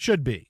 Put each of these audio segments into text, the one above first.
should be.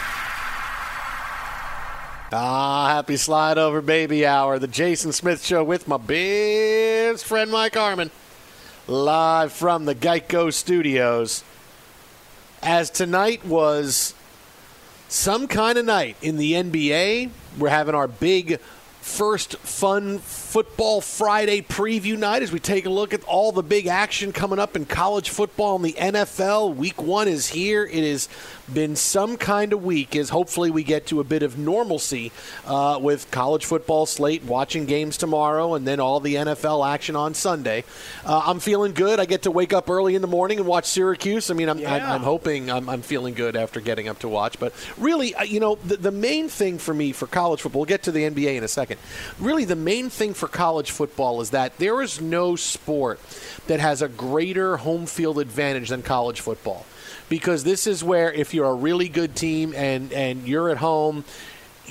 Ah, happy slide over baby hour. The Jason Smith Show with my best friend Mike Harmon. Live from the Geico Studios. As tonight was some kind of night in the NBA, we're having our big first fun football Friday preview night as we take a look at all the big action coming up in college football and the NFL. Week one is here. It has been some kind of week as hopefully we get to a bit of normalcy uh, with college football slate, watching games tomorrow, and then all the NFL action on Sunday. Uh, I'm feeling good. I get to wake up early in the morning and watch Syracuse. I mean, I'm, Yeah. I'm, I'm hoping I'm, I'm feeling good after getting up to watch. But really, uh, you know, the, the main thing for me for college football, we'll get to the NBA in a second. Really, the main thing for college football is that there is no sport that has a greater home field advantage than college football. Because this is where, if you're a really good team and, and you're at home,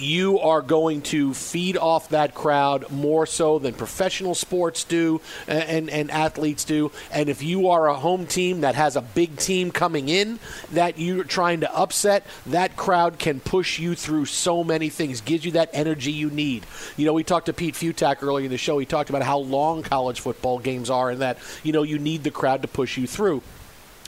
you are going to feed off that crowd more so than professional sports do and, and athletes do. And if you are a home team that has a big team coming in that you're trying to upset, that crowd can push you through so many things, gives you that energy you need. You know, we talked to Pete Fiutak earlier in the show. He talked about how long college football games are and that, you know, you need the crowd to push you through.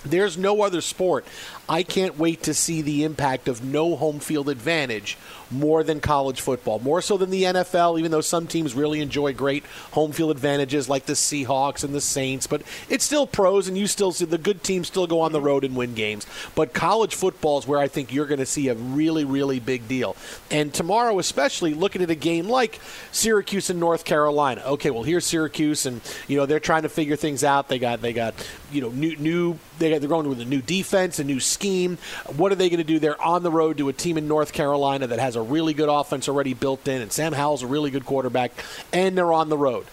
There's no other sport I can't wait to see the impact of no home field advantage more than college football, more so than the NFL, even though some teams really enjoy great home field advantages like the Seahawks and the Saints. But it's still pros, and you still see the good teams still go on the road and win games. But college football is where I think you're going to see a really, really big deal. And tomorrow, especially looking at a game like Syracuse and North Carolina. Okay, well here's Syracuse, and you know they're trying to figure things out. They got they got you know new new they got, they're going with a new defense, a new scheme. What are they going to do? They're on the road to a team in North Carolina that has a really good offense already built in, and Sam Howell's a really good quarterback, and they're on the road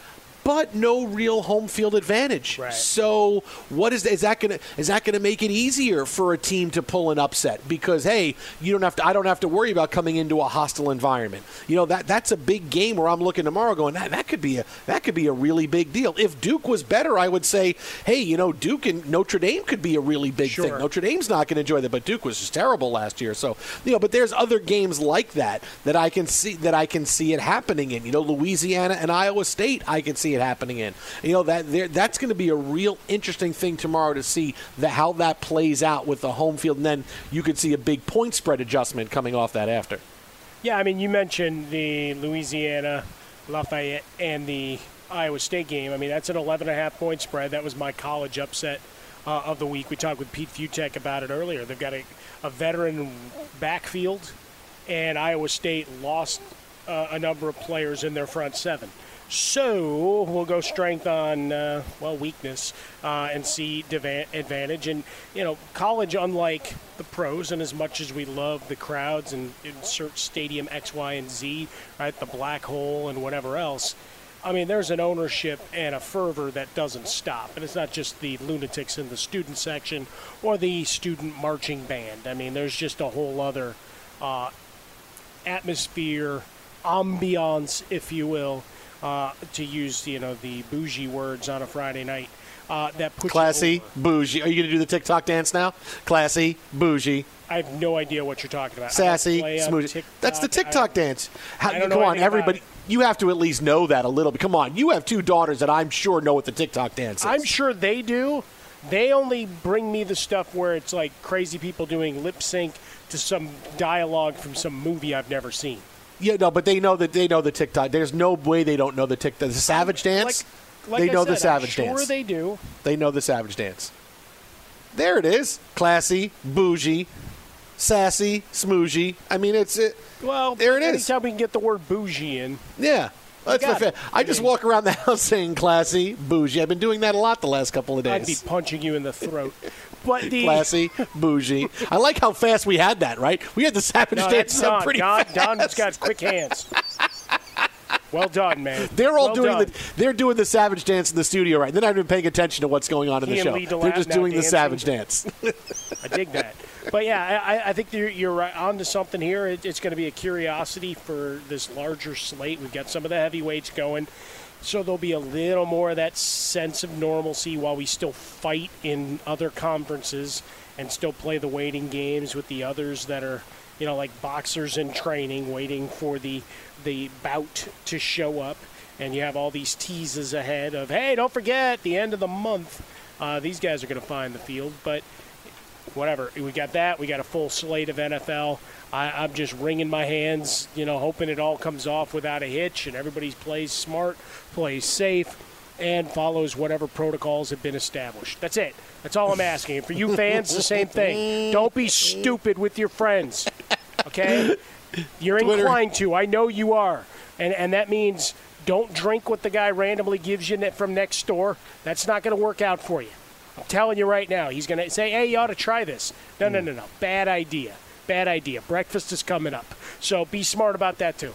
but no real home field advantage. Right. So, what is is that going to is that going to make it easier for a team to pull an upset? Because hey, you don't have to. I don't have to worry about coming into a hostile environment. You know that that's a big game where I'm looking tomorrow, going that that could be a that could be a really big deal. If Duke was better, I would say, hey, you know, Duke and Notre Dame could be a really big Sure. thing. Notre Dame's not going to enjoy that, but Duke was just terrible last year. So you know, but there's other games like that that I can see that I can see it happening in. You know, Louisiana and Iowa State, I can see it happening in. You know that that's going to be a real interesting thing tomorrow to see that how that plays out with the home field, and then you could see a big point spread adjustment coming off that after. Yeah, I mean, you mentioned the Louisiana, Lafayette, and the Iowa State game. I mean, that's an 11 and a half point spread. That was my college upset uh, of the week. We talked with Pete Fiutak about it earlier. They've got a, a veteran backfield, and Iowa State lost uh, a number of players in their front seven. So we'll go strength on uh, well weakness uh, and see diva- advantage. And you know, college, unlike the pros, and as much as we love the crowds and insert stadium X, Y, and Z, right, the black hole and whatever else. I mean, there's an ownership and a fervor that doesn't stop, and it's not just the lunatics in the student section or the student marching band. I mean, there's just a whole other uh, atmosphere, ambiance, if you will, uh, to use you know the bougie words on a Friday night. Uh, that puts Classy, bougie. Are you going to do the TikTok dance now? Classy, bougie, I have no idea what you're talking about. Sassy, play on smooth. That's the TikTok. Dance. How, I don't know come on, everybody. You have to at least know that a little bit. Come on, you have two daughters that I'm sure know what the TikTok dance is. I'm sure they do. They only bring me the stuff where it's like crazy people doing lip sync to some dialogue from some movie I've never seen. Yeah, no, but they know that they know the TikTok. There's no way they don't know the TikTok. The Savage Dance. Like, like they I know the said, I'm Savage sure Dance. they do. They know the Savage Dance. There it is. Classy, bougie, sassy, smoogey. I mean, it's it. Well, There it is. Anytime we can get the word bougie in, Yeah. That's. I just walk around the house saying classy, bougie. I've been doing that a lot the last couple of days. I'd be punching you in the throat. But the Classy, bougie. I like how fast we had that, right? We had the Savage no, Dance that's up Don. pretty Don, fast. Don's got quick hands. Well done, man. They're all Well doing done. the they're doing the Savage Dance in the studio right. They're not even paying attention to what's going on in the show. They're just doing the. Savage Dance. I dig that. But yeah, I, I- I think you're, you're right on to something here. It, it's going to be a curiosity for this larger slate. We've got some of the heavyweights going, so there'll be a little more of that sense of normalcy while we still fight in other conferences and still play the waiting games with the others that are, you know, like boxers in training, waiting for the the bout to show up. And you have all these teases ahead of, hey, don't forget, the end of the month, uh, these guys are going to find the field. But whatever. We got that. We got a full slate of NFL. I, I'm just wringing my hands, you know, hoping it all comes off without a hitch and everybody plays smart, plays safe, and follows whatever protocols have been established. That's it. That's all I'm asking. And for you fans, the same thing. Don't be stupid with your friends. Okay? You're Twitter. inclined to. I know you are. And, and that means don't drink what the guy randomly gives you from next door. That's not going to work out for you. I'm telling you right now, he's going to say, hey, you ought to try this. No, no, no, no. Bad idea. Bad idea. Breakfast is coming up. So be smart about that, too.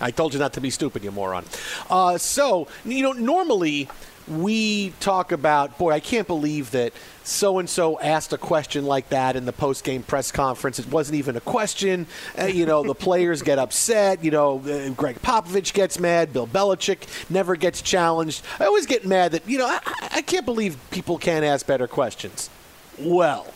I told you not to be stupid, you moron. Uh, so, you know, normally we talk about, boy, I can't believe that so and so asked a question like that in the post game press conference. It wasn't even a question. Uh, you know, the players get upset. You know, uh, Gregg Popovich gets mad. Bill Belichick never gets challenged. I always get mad that, you know, I, I can't believe people can't ask better questions. Well,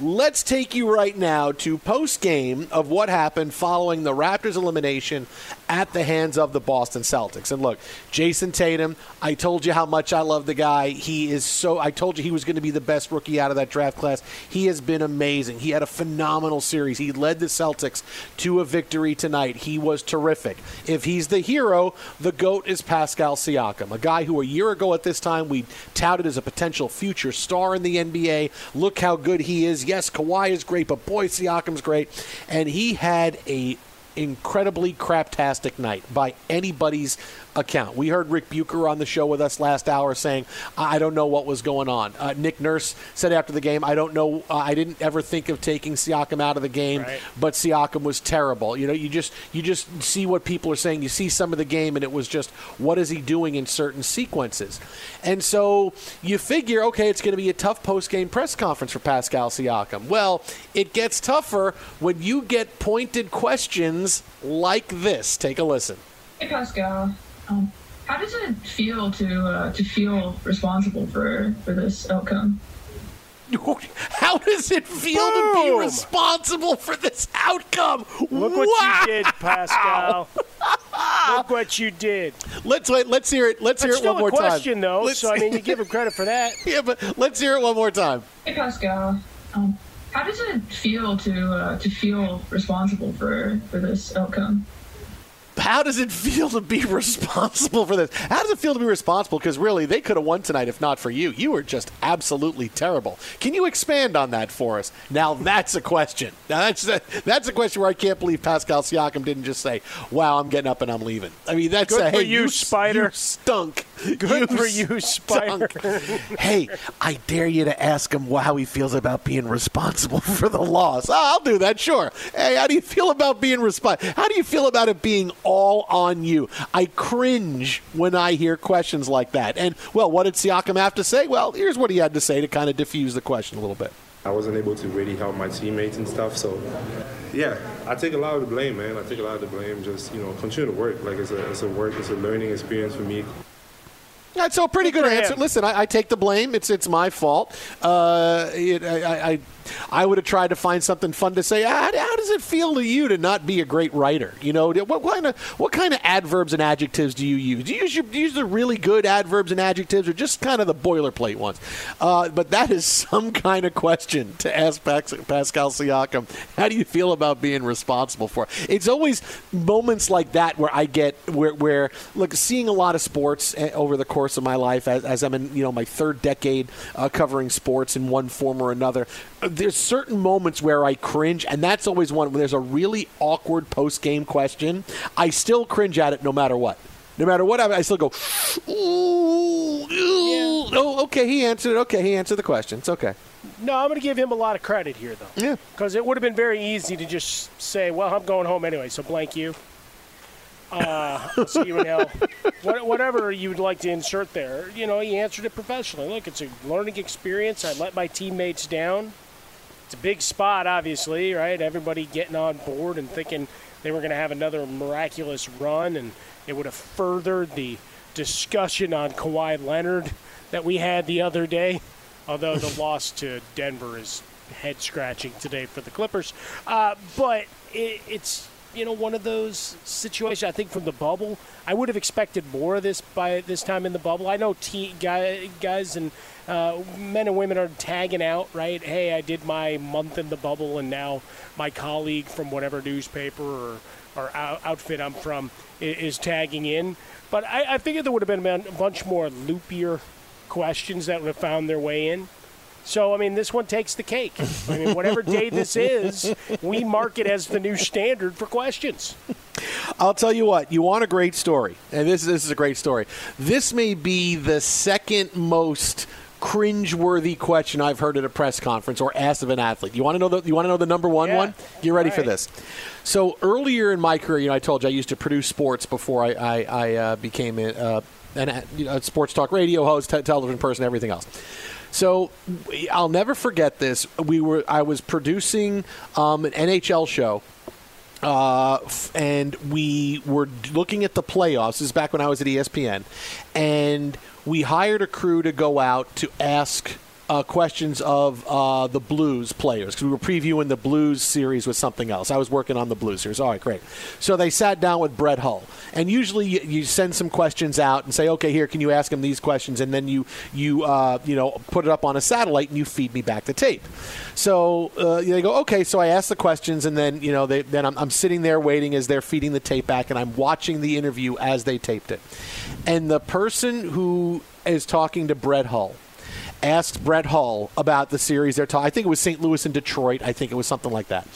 Let's take you right now to post game of what happened following the Raptors elimination at the hands of the Boston Celtics. And look, Jayson Tatum, I told you how much I love the guy. He is so, I told you he was going to be the best rookie out of that draft class. He has been amazing. He had a phenomenal series. He led the Celtics to a victory tonight. He was terrific. If he's the hero, the GOAT is Pascal Siakam, a guy who a year ago at this time we touted as a potential future star in the NBA. Look how good he is. Yes, Kawhi is great, but boy, Siakam's great. And he had a incredibly craptastic night by anybody's account. We heard Rick Bucher on the show with us last hour saying, I don't know what was going on. Uh, Nick Nurse said after the game, I don't know, uh, I didn't ever think of taking Siakam out of the game, Right. but Siakam was terrible. You know, you just you just see what people are saying. You see some of the game, and it was just what is he doing in certain sequences, and so you figure, okay, it's going to be a tough post game press conference for Pascal Siakam. Well, it gets tougher when you get pointed questions like this. Take a listen. Hey Pascal, um, how does it feel to uh, to feel responsible for for this outcome? How does it feel to be responsible for this outcome? Look what Wow! you did, Pascal. Look what you did. Let's wait. Let's hear it. Let's But hear it still one more question, time. though. Let's- So I mean, you give him credit for that. yeah, but let's hear it one more time. Hey Pascal, um, how does it feel to uh, to feel responsible for for this outcome? How does it feel to be responsible for this? How does it feel to be responsible? Because really, they could have won tonight if not for you. You were just absolutely terrible. Can you expand on that for us? Now that's a question. Now that's a, that's a question where I can't believe Pascal Siakam didn't just say, "Wow, I'm getting up and I'm leaving." I mean, that's Good a, for hey, you, Spider. You stunk. Good for you, Spider. hey, I dare you to ask him how he feels about being responsible for the loss. Oh, I'll do that, sure. Hey, how do you feel about being responsible? How do you feel about it being all on you? I cringe when I hear questions like that. And, well, what did Siakam have to say? Well, here's what he had to say to kind of diffuse the question a little bit. I wasn't able to really help my teammates and stuff. So, yeah, I take a lot of the blame, man. I take a lot of the blame. Just you know, continue to work. Like it's a it's a work. It's a learning experience for me. That's so a pretty good Good answer. him. Listen, I, I take the blame. It's it's my fault. Uh, it, I, I I would have tried to find something fun to say. How, how does it feel to you to not be a great writer? You know, what kind of what kind of adverbs and adjectives do you use? Do you use, your, do you use the really good adverbs and adjectives, or just kind of the boilerplate ones? Uh, but that is some kind of question to ask Pas- Pascal Siakam. How do you feel about being responsible for? it? It's always moments like that where I get where where look seeing a lot of sports eh, over the course of my life as, as I'm in you know my third decade uh, covering sports in one form or another. There's certain moments where I cringe, and that's always one when there's a really awkward post game question. I still cringe at it no matter what. No matter what, I, I still go. Ooh, ooh. Oh, okay. He answered it. Okay, he answered the question. It's okay. No, I'm going to give him a lot of credit here, though. Yeah. Because it would have been very easy to just say, well, I'm going home anyway, so blank you. Uh, I'll see you in hell. What, whatever you'd like to insert there. You know, he answered it professionally. Look, it's a learning experience. I let my teammates down. It's a big spot, obviously, right? Everybody getting on board and thinking they were going to have another miraculous run, and it would have furthered the discussion on Kawhi Leonard that we had the other day. Although the loss to Denver is head scratching today for the Clippers, uh, but it, it's you know one of those situations. I think from the bubble, I would have expected more of this by this time in the bubble. I know t- guy, guys and uh, men and women are tagging out, right? Hey, I did my month in the bubble, and now my colleague from whatever newspaper or, or out- outfit I'm from i- is tagging in. But I, I figured there would have been a bunch more loopier questions that would have found their way in. So, I mean, this one takes the cake. I mean, whatever day this is, we mark it as the new standard for questions. I'll tell you what, you want a great story, and this, this is a great story. This may be the second most cringeworthy question I've heard at a press conference or asked of an athlete. You want to know the you want to know the number one Yeah. one? Get ready All for this. So earlier in my career, you know, I told you I used to produce sports before I I, I uh, became a, uh, an, a- you know, a sports talk radio host, te- television person, everything else. So I'll never forget this. We were I was producing um, an NHL show uh, f- and we were looking at the playoffs. This is back when I was at ESPN, and we hired a crew to go out to ask uh, questions of uh, the Blues players because we were previewing the Blues series with something else. I was working on the Blues series. All right, great. So they sat down with Brett Hull, and usually you, you send some questions out and say, okay, here, can you ask him these questions, and then you you uh, you know put it up on a satellite and you feed me back the tape. So uh, they go, okay. So I ask the questions, and then you know they, then I'm, I'm sitting there waiting as they're feeding the tape back, and I'm watching the interview as they taped it, and the person who is talking to Brett Hull asked Brett Hull about the series they're talking. I think it was St. Louis and Detroit. I think it was something like that.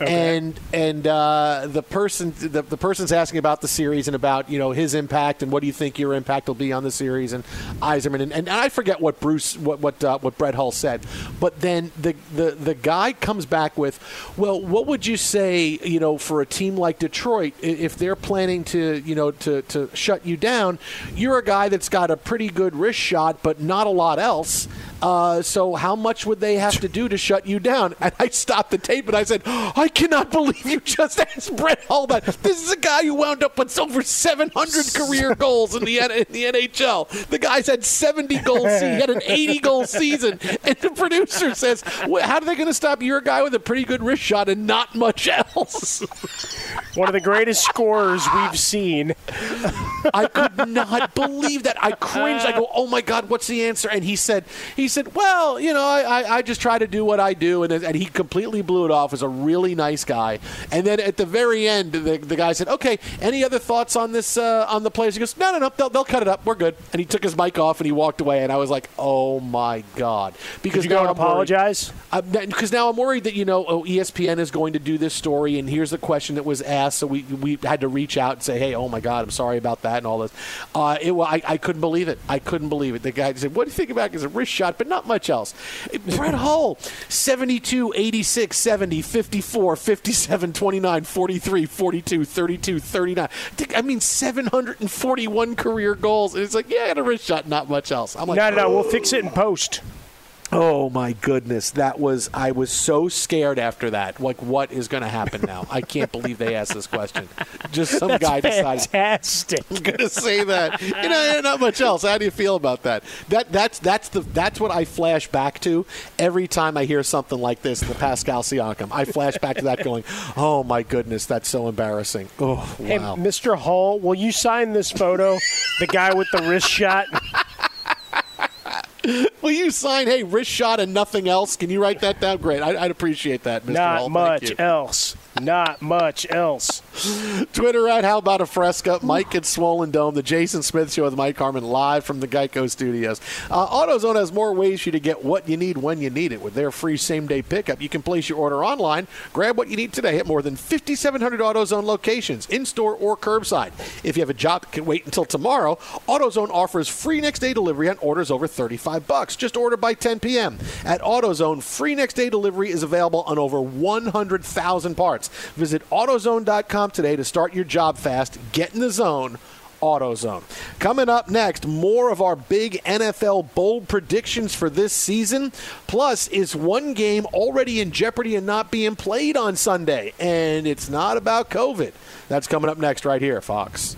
Okay. And and uh, the person the, the person's asking about the series and about you know his impact and what do you think your impact will be on the series and Yzerman and, and I forget what Bruce what what uh, what Brett Hull said, but then the, the the guy comes back with, well, what would you say you know for a team like Detroit if they're planning to you know to to shut you down? You're a guy that's got a pretty good wrist shot, but not a lot else. Uh, so how much would they have to do to shut you down? And I stopped the tape and I said, I cannot believe you just asked Brett Hull that. This is a guy who wound up with over 700 career goals in the, in the NHL. The guy's had 70 goals. He had an 80 goal season. And the producer says, well, how are they going to stop your guy with a pretty good wrist shot and not much else? One of the greatest scorers we've seen. I could not believe that. I cringed. I go, "Oh my God, what's the answer?" And he said, "He said, well, you know, I, I, I just try to do what I do," and, and he completely blew it off. as a really nice guy. And then at the very end, the, the guy said, "Okay, any other thoughts on this uh, on the players?" He goes, "No, no, no, they'll, they'll cut it up. We're good." And he took his mic off and he walked away. And I was like, "Oh my God!" Because Did you go now and I'm worried- apologize? because now I'm worried that you know oh, ESPN is going to do this story, and here's the question that was asked, so we we had to reach out and say, hey, oh my God, I'm sorry about that and all this. Uh, it I, I couldn't believe it. I couldn't believe it. The guy said, what do you think about? it? It's a wrist shot, but not much else. Brett Hull, 72, 86, 70, 54, 57, 29, 43, 42, 32, 39. I I mean, 741 career goals, and it's like, yeah, I got a wrist shot, not much else. I'm like, no, no, no. We'll fix it in oh. post. Oh my goodness, that was I was so scared after that. Like, what is going to happen now? I can't believe they asked this question. Just some That's guy decided. fantastic. I'm going to say that. You know, not much else. How do you feel about that? That that's that's the that's what I flash back to every time I hear something like this. The Pascal Siakam, I flash back to that, going, "Oh my goodness, that's so embarrassing." Oh wow. Hey. Mr. Hall, will you sign this photo? the guy with the wrist shot. Will you sign, hey, wrist shot and nothing else? Can you write that down? Great. I, I'd appreciate that, Mr. Not Hall. Much else. Not much else. Twitter at How About a Fresca, Mike at Swollen Dome, the Jason Smith Show with Mike Harmon live from the Geico Studios. Uh, AutoZone has more ways for you to get what you need when you need it. With their free same day pickup, you can place your order online, grab what you need today at more than 5,700 AutoZone locations, in store or curbside. If you have a job that can wait until tomorrow, AutoZone offers free next day delivery on orders over 35 bucks. Just order by 10 p.m. At AutoZone, free next day delivery is available on over 100,000 parts. Visit AutoZone.com today to start your job fast. Get in the zone. AutoZone. Coming up next, more of our big NFL bold predictions for this season. Plus, is one game already in jeopardy and not being played on Sunday? And it's not about COVID. That's coming up next, right here, Fox.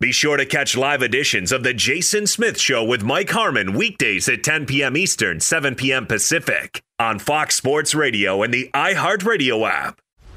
Be sure to catch live editions of The Jason Smith Show with Mike Harmon weekdays at 10 p.m. Eastern, 7 p.m. Pacific on Fox Sports Radio and the iHeartRadio app.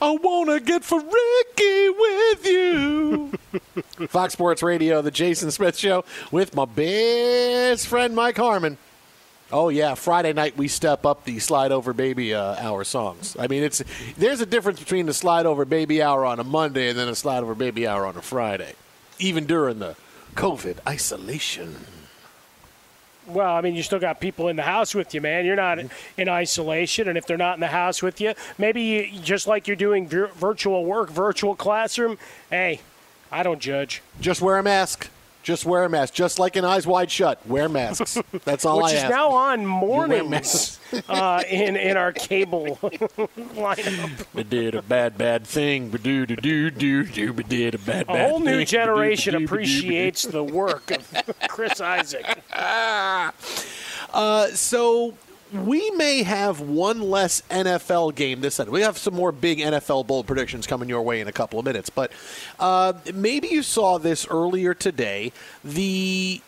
I wanna get freaky with you. Fox Sports Radio, the Jason Smith Show, with my best friend Mike Harmon. Oh yeah, Friday night we step up the slide over baby uh, hour songs. I mean, it's there's a difference between the slide over baby hour on a Monday and then a slide over baby hour on a Friday, even during the COVID isolation. Well, I mean, you still got people in the house with you, man. You're not in isolation, and if they're not in the house with you, maybe you, just like you're doing vir- virtual work, virtual classroom. Hey, I don't judge. Just wear a mask. Just wear a mask. Just like in Eyes Wide Shut, wear masks. That's all. Which I is ask. now on mornings uh, in in our cable lineup. We did a bad, bad thing. Ba do do do do do. We did a bad, A bad whole new thing. generation appreciates the work of Chris Isaak. Uh, so we may have one less NFL game this Sunday. We have some more big NFL bold predictions coming your way in a couple of minutes. But uh, maybe you saw this earlier today. The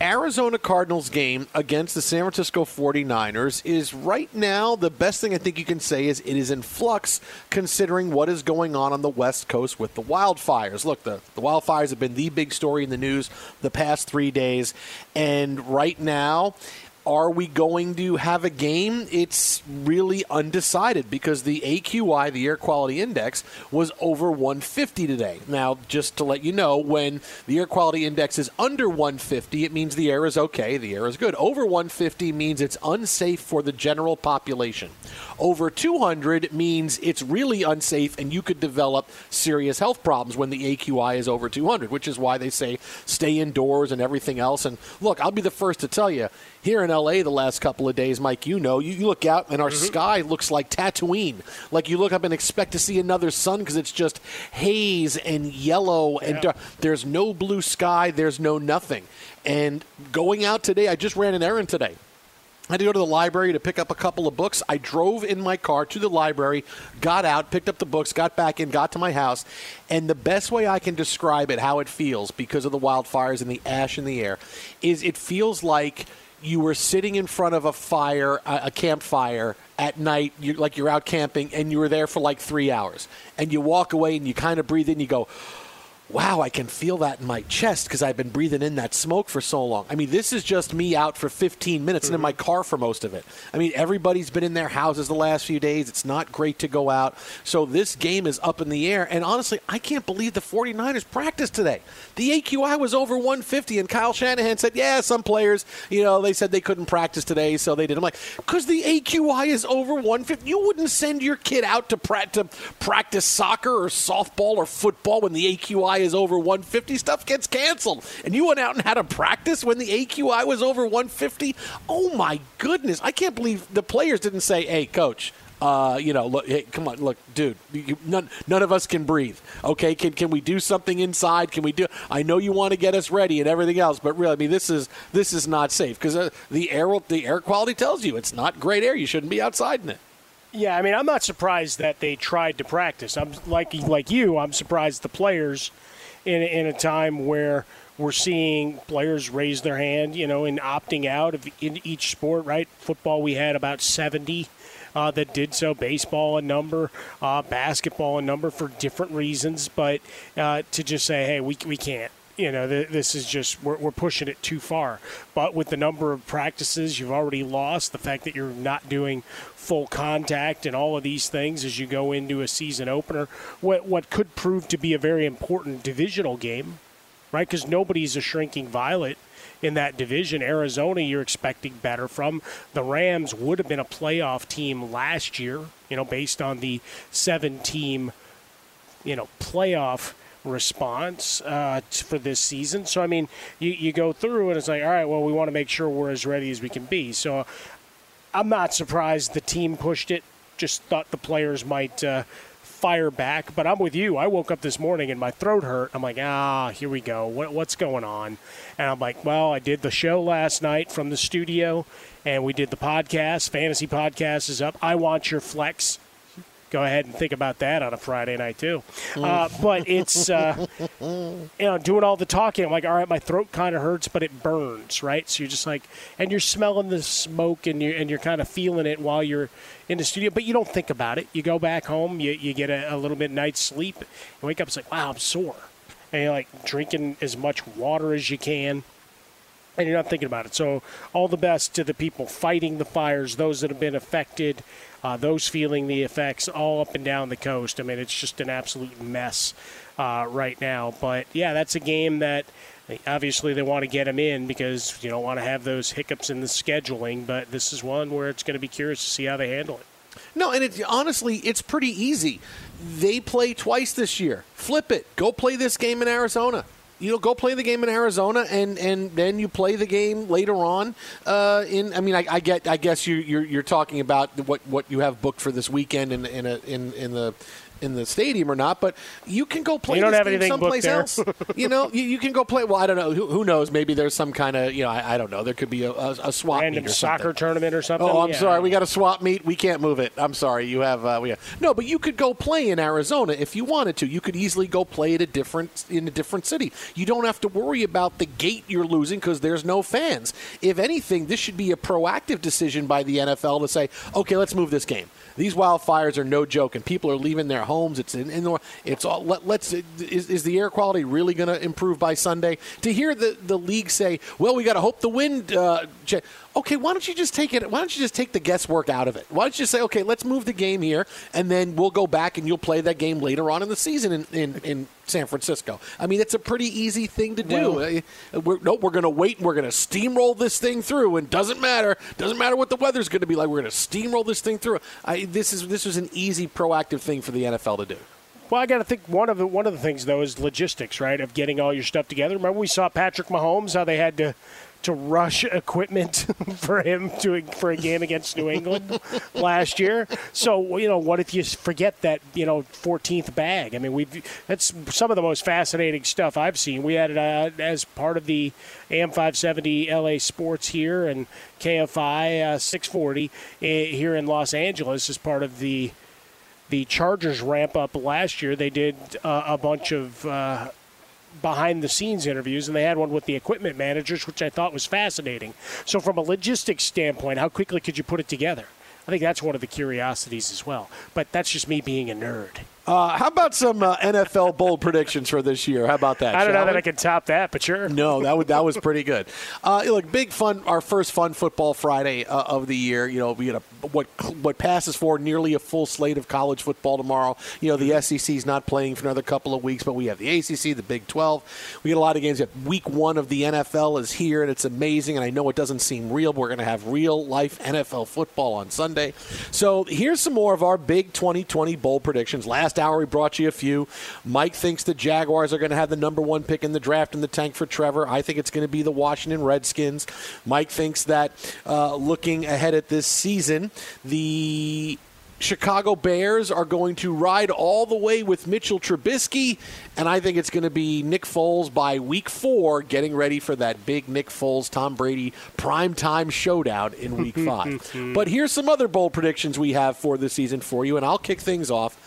Arizona Cardinals game against the San Francisco 49ers is right now the best thing I think you can say is it is in flux considering what is going on on the West Coast with the wildfires. Look, the, the wildfires have been the big story in the news the past three days. And right now, are we going to have a game? It's really undecided because the AQI, the air quality index, was over 150 today. Now, just to let you know, when the air quality index is under 150, it means the air is okay, the air is good. Over 150 means it's unsafe for the general population. Over 200 means it's really unsafe and you could develop serious health problems when the AQI is over 200, which is why they say stay indoors and everything else. And look, I'll be the first to tell you, here in LA the last couple of days, Mike, you know, you, you look out and our mm-hmm. sky looks like Tatooine. Like you look up and expect to see another sun because it's just haze and yellow and dark. There's no blue sky, there's no nothing. And going out today, I just ran an errand today. I had to go to the library to pick up a couple of books. I drove in my car to the library, got out, picked up the books, got back in, got to my house. And the best way I can describe it, how it feels because of the wildfires and the ash in the air, is it feels like you were sitting in front of a fire, a campfire at night, you like you're out camping, and you were there for like three hours. And you walk away and you kind of breathe in, you go, wow, I can feel that in my chest because I've been breathing in that smoke for so long. I mean, this is just me out for 15 minutes and in my mm-hmm. car for most of it. I mean, everybody's been in their houses the last few days. It's not great to go out. So this game is up in the air. And honestly, I can't believe the 49ers practiced today. The AQI was over 150, and Kyle Shanahan said, yeah, some players, you know, they said they couldn't practice today, so they did. I'm like, because the AQI is over 150. You wouldn't send your kid out to, pra- to practice soccer or softball or football when the AQI is over 150. Stuff gets canceled. And you went out and had a practice when the AQI was over 150. Oh my goodness! I can't believe the players didn't say, "Hey, coach." Uh, you know, look, hey, come on, look, dude. You, none, none of us can breathe. Okay, can can we do something inside? Can we do? I know you want to get us ready and everything else, but really, I mean, this is this is not safe because uh, the air the air quality tells you it's not great air. You shouldn't be outside in it. Yeah, I mean, I'm not surprised that they tried to practice. I'm like like you. I'm surprised the players in in a time where we're seeing players raise their hand, you know, in opting out of in each sport. Right, football we had about 70 uh, that did so. Baseball, a number, uh, basketball, a number for different reasons. But uh, to just say, hey, we, we can't. You know, th- this is just, we're, we're pushing it too far. But with the number of practices you've already lost, the fact that you're not doing full contact and all of these things as you go into a season opener, what, what could prove to be a very important divisional game, right? Because nobody's a shrinking violet in that division. Arizona, you're expecting better from. The Rams would have been a playoff team last year, you know, based on the seven team, you know, playoff response uh, for this season. So, I mean, you, you go through and it's like, all right, well, we want to make sure we're as ready as we can be. So, I'm not surprised the team pushed it. Just thought the players might uh, fire back. But I'm with you. I woke up this morning and my throat hurt. I'm like, ah, here we go. What, what's going on? And I'm like, well, I did the show last night from the studio, and we did the podcast. Fantasy podcast is up. I want your flex go ahead and think about that on a Friday night too. Uh, but it's uh, you know doing all the talking. I'm like, all right, my throat kind of hurts, but it burns, right? So you're just like, and you're smelling the smoke, and you and you're kind of feeling it while you're in the studio, but you don't think about it. You go back home, you, you get a, a little bit night's sleep, and wake up, it's like, wow, I'm sore, and you're like drinking as much water as you can and you're not thinking about it. So, all the best to the people fighting the fires, those that have been affected, uh, those feeling the effects all up and down the coast. I mean, it's just an absolute mess uh, right now. But yeah, that's a game that obviously they want to get them in because you don't want to have those hiccups in the scheduling. But this is one where it's going to be curious to see how they handle it. No, and it, honestly, it's pretty easy. They play twice this year. Flip it. Go play this game in Arizona you know, go play the game in Arizona, and, and then you play the game later on. Uh, in, I mean, I, I, get, I guess you, you're, you're talking about what, what you have booked for this weekend in, in, a, in, in the in the stadium or not, but you can go play. You don't have anything someplace else. you know, you, you, can go play. Well, I don't know. Who, who knows? Maybe there's some kind of you know. I, I don't know. There could be a, a, a swap random meet or soccer something. tournament or something. Oh, I'm yeah. sorry. We got a swap meet. We can't move it. I'm sorry. You have uh, we have no, but you could go play in Arizona if you wanted to. You could easily go play at a different in a different city. You don't have to worry about the gate you're losing because there's no fans. If anything, this should be a proactive decision by the NFL to say, okay, let's move this game. These wildfires are no joke, and people are leaving their homes. It's in, in it's all. Let, us is, is the air quality really going to improve by Sunday? To hear the the league say, well, we got to hope the wind. Uh, okay, why don't you just take it? Why don't you just take the guesswork out of it? Why don't you say, okay, let's move the game here, and then we'll go back and you'll play that game later on in the season in, in, in San Francisco. I mean, it's a pretty easy thing to do. Well, uh, we're, no, we're going to wait and we're going to steamroll this thing through, and doesn't matter. Doesn't matter what the weather's going to be like. We're going to steamroll this thing through. I, this is this was an easy, proactive thing for the NFL to do. Well, I got to think one of the one of the things though is logistics, right? Of getting all your stuff together. Remember we saw Patrick Mahomes how they had to to rush equipment for him to for a game against New England last year. So you know, what if you forget that you know 14th bag? I mean, we that's some of the most fascinating stuff I've seen. We had it uh, as part of the AM 570 LA Sports here and KFI uh, 640 eh, here in Los Angeles as part of the the Chargers ramp up last year. They did uh, a bunch of uh, behind the scenes interviews, and they had one with the equipment managers, which I thought was fascinating. So, from a logistics standpoint, how quickly could you put it together? I think that's one of the curiosities as well. But that's just me being a nerd. Uh, how about some uh, NFL bold predictions for this year? How about that? I don't know shall that? I can top that, but sure. No, that would that was pretty good. Uh, look, big fun. Our first fun football Friday uh, of the year. You know, we get a what what passes for nearly a full slate of college football tomorrow. You know, the SEC is not playing for another couple of weeks, but we have the ACC, the Big Twelve. We get a lot of games. Week one of the NFL is here, and it's amazing. And I know it doesn't seem real, but we're going to have real life NFL football on Sunday. So here's some more of our big 2020 bold predictions. Last hour we brought you a few. Mike thinks the Jaguars are going to have the number one pick in the draft in the tank for Trevor. I think it's going to be the Washington Redskins. Mike thinks that uh, looking ahead at this season, the Chicago Bears are going to ride all the way with Mitchell Trubisky, and I think it's going to be Nick Foles by week four, getting ready for that big Nick Foles Tom Brady primetime showdown in week five. but here's some other bold predictions we have for the season for you, and I'll kick things off.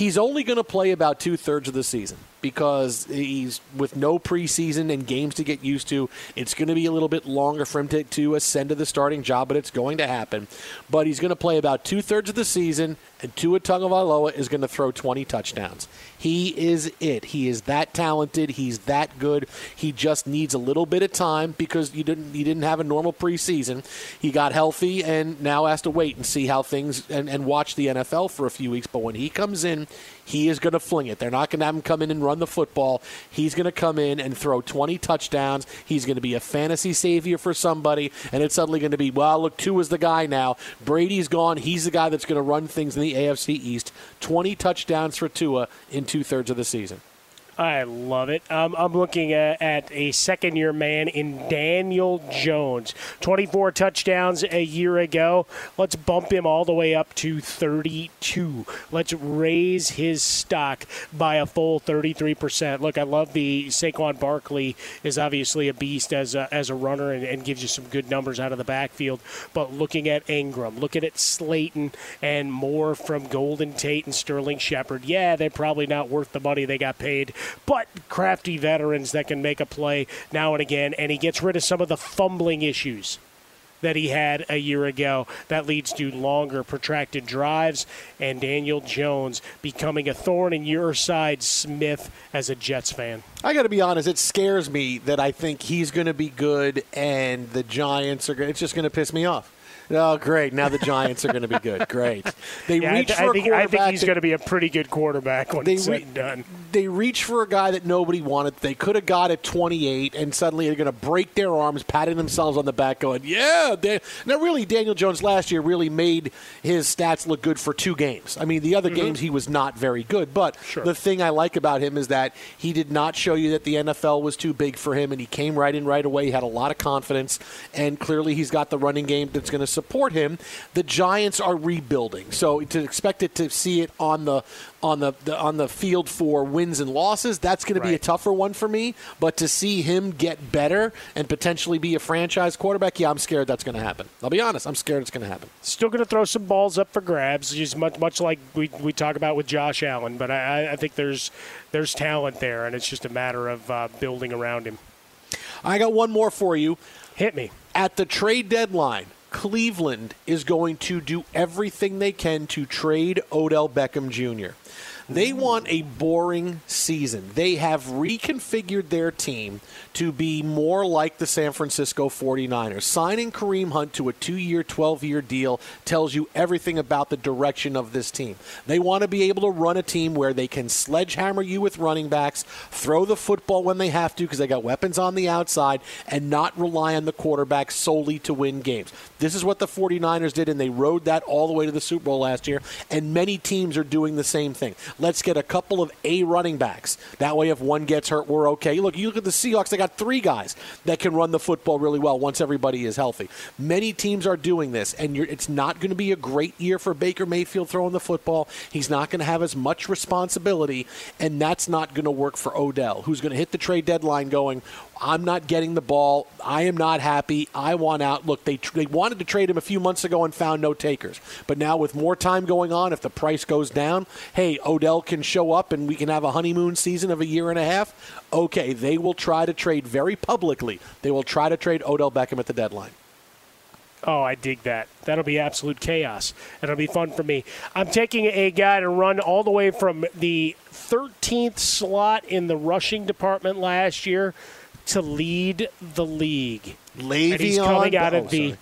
He's only going to play about two thirds of the season because he's with no preseason and games to get used to. It's going to be a little bit longer for him to, to ascend to the starting job, but it's going to happen. But he's going to play about two thirds of the season, and Tua Tagovailoa is going to throw 20 touchdowns. He is it. He is that talented. He's that good. He just needs a little bit of time because you didn't he didn't have a normal preseason. He got healthy and now has to wait and see how things and, and watch the NFL for a few weeks. But when he comes in, he is going to fling it. They're not going to have him come in and run the football. He's going to come in and throw 20 touchdowns. He's going to be a fantasy savior for somebody, and it's suddenly going to be, well, look, two is the guy now. Brady's gone. He's the guy that's going to run things in the AFC East. 20 touchdowns for Tua in two thirds of the season. I love it. Um, I'm looking at, at a second year man in Daniel Jones. 24 touchdowns a year ago. Let's bump him all the way up to 32. Let's raise his stock by a full 33%. Look, I love the Saquon Barkley is obviously a beast as a, as a runner and, and gives you some good numbers out of the backfield. But looking at Ingram, looking at Slayton, and more from Golden Tate and Sterling Shepard, yeah, they're probably not worth the money they got paid but crafty veterans that can make a play now and again, and he gets rid of some of the fumbling issues that he had a year ago. That leads to longer, protracted drives, and Daniel Jones becoming a thorn in your side, Smith, as a Jets fan. I got to be honest, it scares me that I think he's going to be good and the Giants are going to, It's just going to piss me off. Oh, great. Now the Giants are going to be good. Great. They Yeah, I, reach th- for I a think, I think he's going to be a pretty good quarterback when it's re- and done. they reach for a guy that nobody wanted. They could have got at 28, and suddenly they're going to break their arms, patting themselves on the back, going, "Yeah." They, now, really, Daniel Jones last year really made his stats look good for two games. I mean, the other mm-hmm. games he was not very good. But the thing I like about him is that he did not show you that the NFL was too big for him, and he came right in right away. He had a lot of confidence, and clearly he's got the running game that's going to support him. The Giants are rebuilding, so to expect it to see it on the on the, the on the field for wins and losses, that's going to be a tougher one for me. But to see him get better and potentially be a franchise quarterback, yeah, I'm scared that's going to happen. I'll be honest, I'm scared it's going to happen. Still going to throw some balls up for grabs, just much much like we, we talk about with Josh Allen. But I, I think there's there's talent there, and it's just a matter of uh, building around him. I got one more for you. Hit me. At the trade deadline, Cleveland is going to do everything they can to trade Odell Beckham Jr. They want a boring season. They have reconfigured their team to be more like the San Francisco 49ers. Signing Kareem Hunt to a two year, 12 year deal tells you everything about the direction of this team. They want to be able to run a team where they can sledgehammer you with running backs, throw the football when they have to because they got weapons on the outside, and not rely on the quarterback solely to win games. This is what the 49ers did, and they rode that all the way to the Super Bowl last year, and many teams are doing the same thing. Let's get a couple of A running backs. That way, if one gets hurt, we're okay. Look, you look at the Seahawks, they got three guys that can run the football really well once everybody is healthy. Many teams are doing this, and it's not going to be a great year for Baker Mayfield throwing the football. He's not going to have as much responsibility, and that's not going to work for Odell, who's going to hit the trade deadline going, I'm not getting the ball. I am not happy. I want out. Look, they, they wanted to trade him a few months ago and found no takers. But now, with more time going on, if the price goes down, hey, Odell can show up and we can have a honeymoon season of a year and a half. Okay, they will try to trade very publicly. They will try to trade Odell Beckham at the deadline. Oh, I dig that. That'll be absolute chaos. It'll be fun for me. I'm taking a guy to run all the way from the 13th slot in the rushing department last year to lead the league. Le'Veon and he's coming out of the sorry.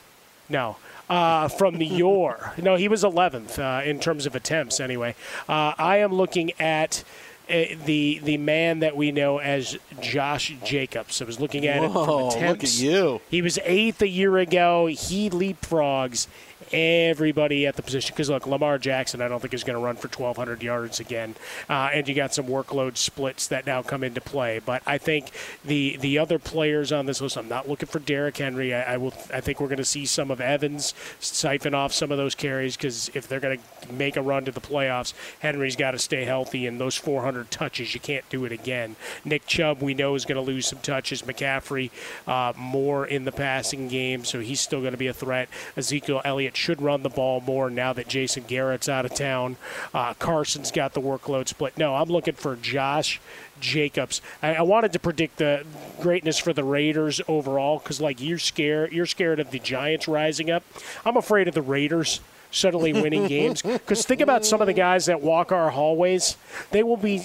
no. Uh, from the Yor. No, he was 11th uh, in terms of attempts, anyway. Uh, I am looking at uh, the the man that we know as Josh Jacobs. I was looking at it Whoa, from look at you. He was eighth a year ago. He leapfrogs everybody at the position because look, Lamar Jackson, I don't think is going to run for 1,200 yards again, uh, and you got some workload splits that now come into play. But I think the the other players on this list, I'm not looking for Derrick Henry. I, I will. I think we're going to see some of Evans siphon off some of those carries because if they're going to make a run to the playoffs, Henry's got to stay healthy. And those 400 touches, you can't do it again. Nick Chubb, we know, is going to lose some touches. McCaffrey, uh, more in the passing game, so he's still going to be a threat. Ezekiel Elliott should run the ball more now that Jason Garrett's out of town. Uh, Carson's got the workload split. No, I'm looking for Josh Jacobs. I, I wanted to predict the greatness for the Raiders overall because, like, you're scared. You're scared of the Giants rising up. I'm afraid of the Raiders suddenly winning games. Because think about some of the guys that walk our hallways; they will be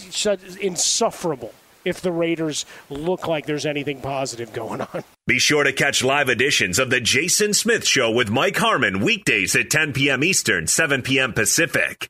insufferable if the Raiders look like there's anything positive going on. Be sure to catch live editions of The Jason Smith Show with Mike Harmon weekdays at 10 p.m. Eastern, 7 p.m. Pacific.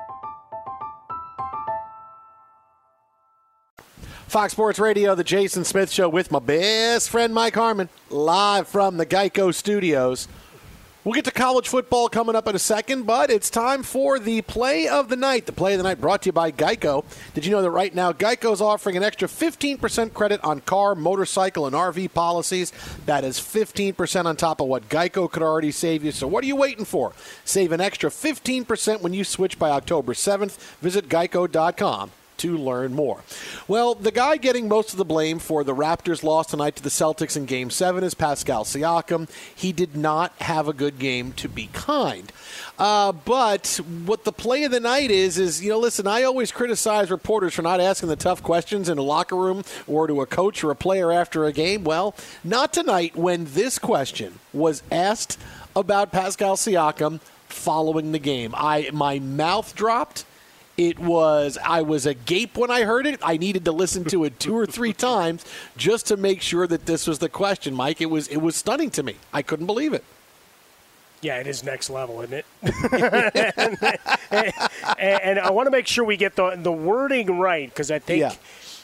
Fox Sports Radio, the Jason Smith Show with my best friend Mike Harmon, live from the Geico Studios. We'll get to college football coming up in a second, but it's time for the play of the night. The play of the night brought to you by Geico. Did you know that right now Geico is offering an extra 15% credit on car, motorcycle, and RV policies? That is 15% on top of what Geico could already save you. So what are you waiting for? Save an extra 15% when you switch by October 7th. Visit geico.com to learn more. Well, the guy getting most of the blame for the Raptors' loss tonight to the Celtics in Game 7 is Pascal Siakam. He did not have a good game, to be kind. Uh, but what the play of the night is, is, you know, listen, I always criticize reporters for not asking the tough questions in a locker room or to a coach or a player after a game. Well, not tonight when this question was asked about Pascal Siakam following the game. I My mouth dropped. It was I was agape when I heard it. I needed to listen to it two or three times just to make sure that this was the question, Mike. It was it was stunning to me. I couldn't believe it. Yeah, it is next level, isn't it? and, and, and, I want to make sure we get the the wording right because I think Yeah.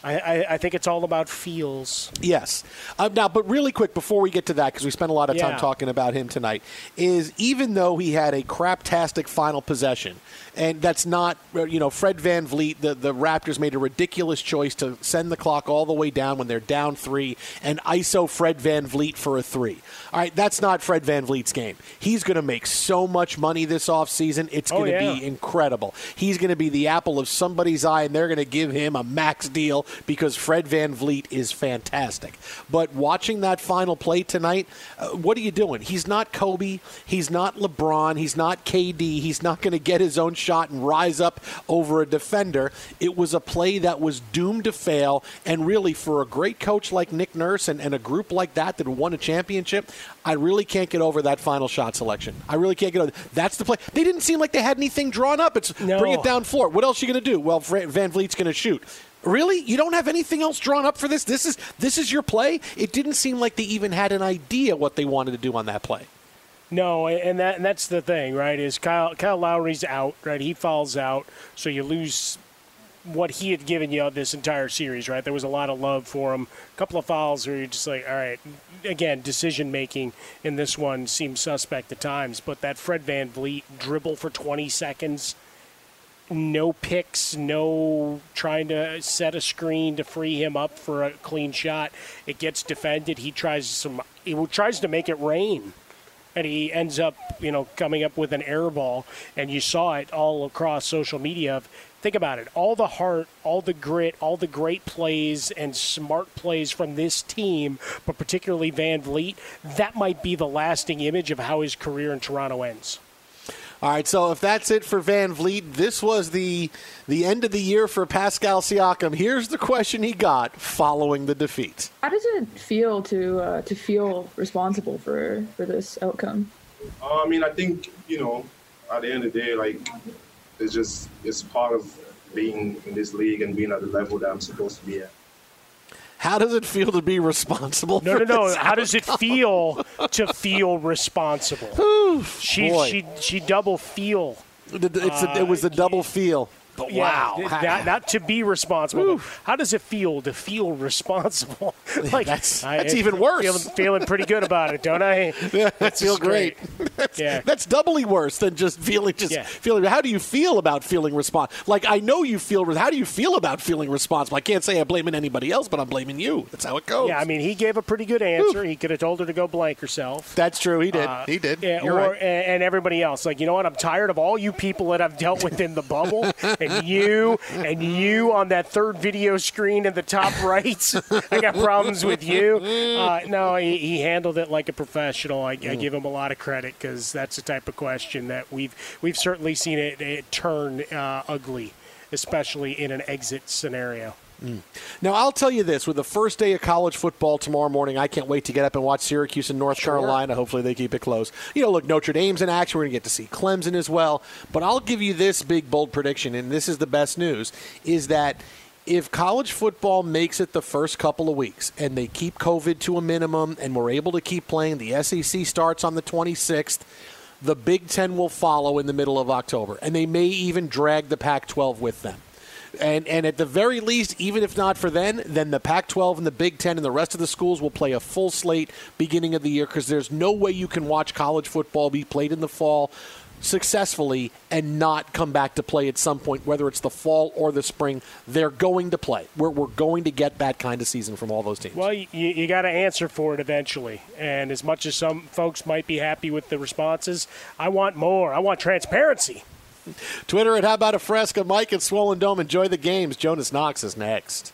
I, I, think it's all about feels. Yes. Um, now, but really quick before we get to that, because we spent a lot of time Yeah. talking about him tonight, is even though he had a craptastic final possession, and that's not, you know, Fred VanVleet, the, the Raptors made a ridiculous choice to send the clock all the way down when they're down three and ISO Fred VanVleet for a three. All right, that's not Fred VanVleet's game. He's going to make so much money this offseason. It's Oh, going to yeah. be incredible. He's going to be the apple of somebody's eye, and they're going to give him a max deal because Fred VanVleet is fantastic. But watching that final play tonight, uh, what are you doing? He's not Kobe. He's not LeBron. He's not KD. He's not going to get his own shot and rise up over a defender. It was a play that was doomed to fail. And really, for a great coach like Nick Nurse and, and a group like that that won a championship, I really can't get over that final shot selection. I really can't get over. That's the play. They didn't seem like they had anything drawn up. It's bring it down floor. What else are you going to do? Well, VanVleet's going to shoot. Really? You don't have anything else drawn up for this? This is this is your play? It didn't seem like they even had an idea what they wanted to do on that play. No, and that and that's the thing, right? Is Kyle Kyle Lowry's out, right? He falls out, so you lose what he had given you this entire series, right? There was a lot of love for him. A couple of fouls where you're just like, all right. Again, decision making in this one seems suspect at times, but that Fred VanVleet dribble for 20 seconds, no picks, no trying to set a screen to free him up for a clean shot. It gets defended. He tries some. He tries to make it rain and he ends up, you know, coming up with an air ball. And you saw it all across social media. Think about it: all the heart, all the grit, all the great plays and smart plays from this team, but particularly VanVleet. That might be the lasting image of how his career in Toronto ends. All right, so if that's it for VanVleet, this was the the end of the year for Pascal Siakam. Here's the question he got following the defeat. How does it feel to uh, to feel responsible for for this outcome? Uh, I mean, I think you know, at the end of the day, like it's just it's part of being in this league and being at the level that I'm supposed to be at. How does it feel to be responsible? No, no, no. How does it feel to feel responsible? she, boy. she, she double feel. It's a, it was a uh, double feel. But Yeah, wow, th- not, not to be responsible. How does it feel to feel responsible? like That's- I- that's even worse. Feeling, feeling pretty good about it, don't I? Yeah, I This feel great. That's, Yeah. that's doubly worse than just feeling just Yeah. feeling. How do you feel about feeling responsible? Like I know you feel. How do you feel about feeling responsible? I can't say I'm blaming anybody else, but I'm blaming you. That's how it goes. Yeah, I mean, he gave a pretty good answer. He could have told her to go blank herself. that's true. He did. Uh, he did. You're or, right. and, and everybody else. Like, you know what? I'm tired of all you people that I've dealt with in the bubble, and you, and you on that third video screen in the top right. I got problems with you. Uh, no, he, he handled it like a professional. I, I give him a lot of credit because that's the type of question that we've we've certainly seen it, it turn uh, ugly, especially in an exit scenario. Mm. Now, I'll tell you this: with the first day of college football tomorrow morning, I can't wait to get up and watch Syracuse and North Carolina. Hopefully, they keep it close. You know, look, Notre Dame's in action. We're going to get to see Clemson as well. But I'll give you this big, bold prediction, and this is the best news: is that if college football makes it the first couple of weeks and they keep COVID to a minimum and we're able to keep playing, the SEC starts on the 26th. The Big Ten will follow in the middle of October, and they may even drag the Pac 12 with them And and at the very least, even if not for then, then the Pac-12 and the Big Ten and the rest of the schools will play a full slate beginning of the year because there's no way you can watch college football be played in the fall successfully and not come back to play at some point, whether it's the fall or the spring. They're going to play. We're, we're going to get that kind of season from all those teams. Well, you, you got to answer for it eventually. And as much as some folks might be happy with the responses, I want more. I want transparency. Twitter at How About a Fresca. Mike at Swollen Dome. Enjoy the games. Jonas Knox is next.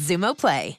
Xumo Play.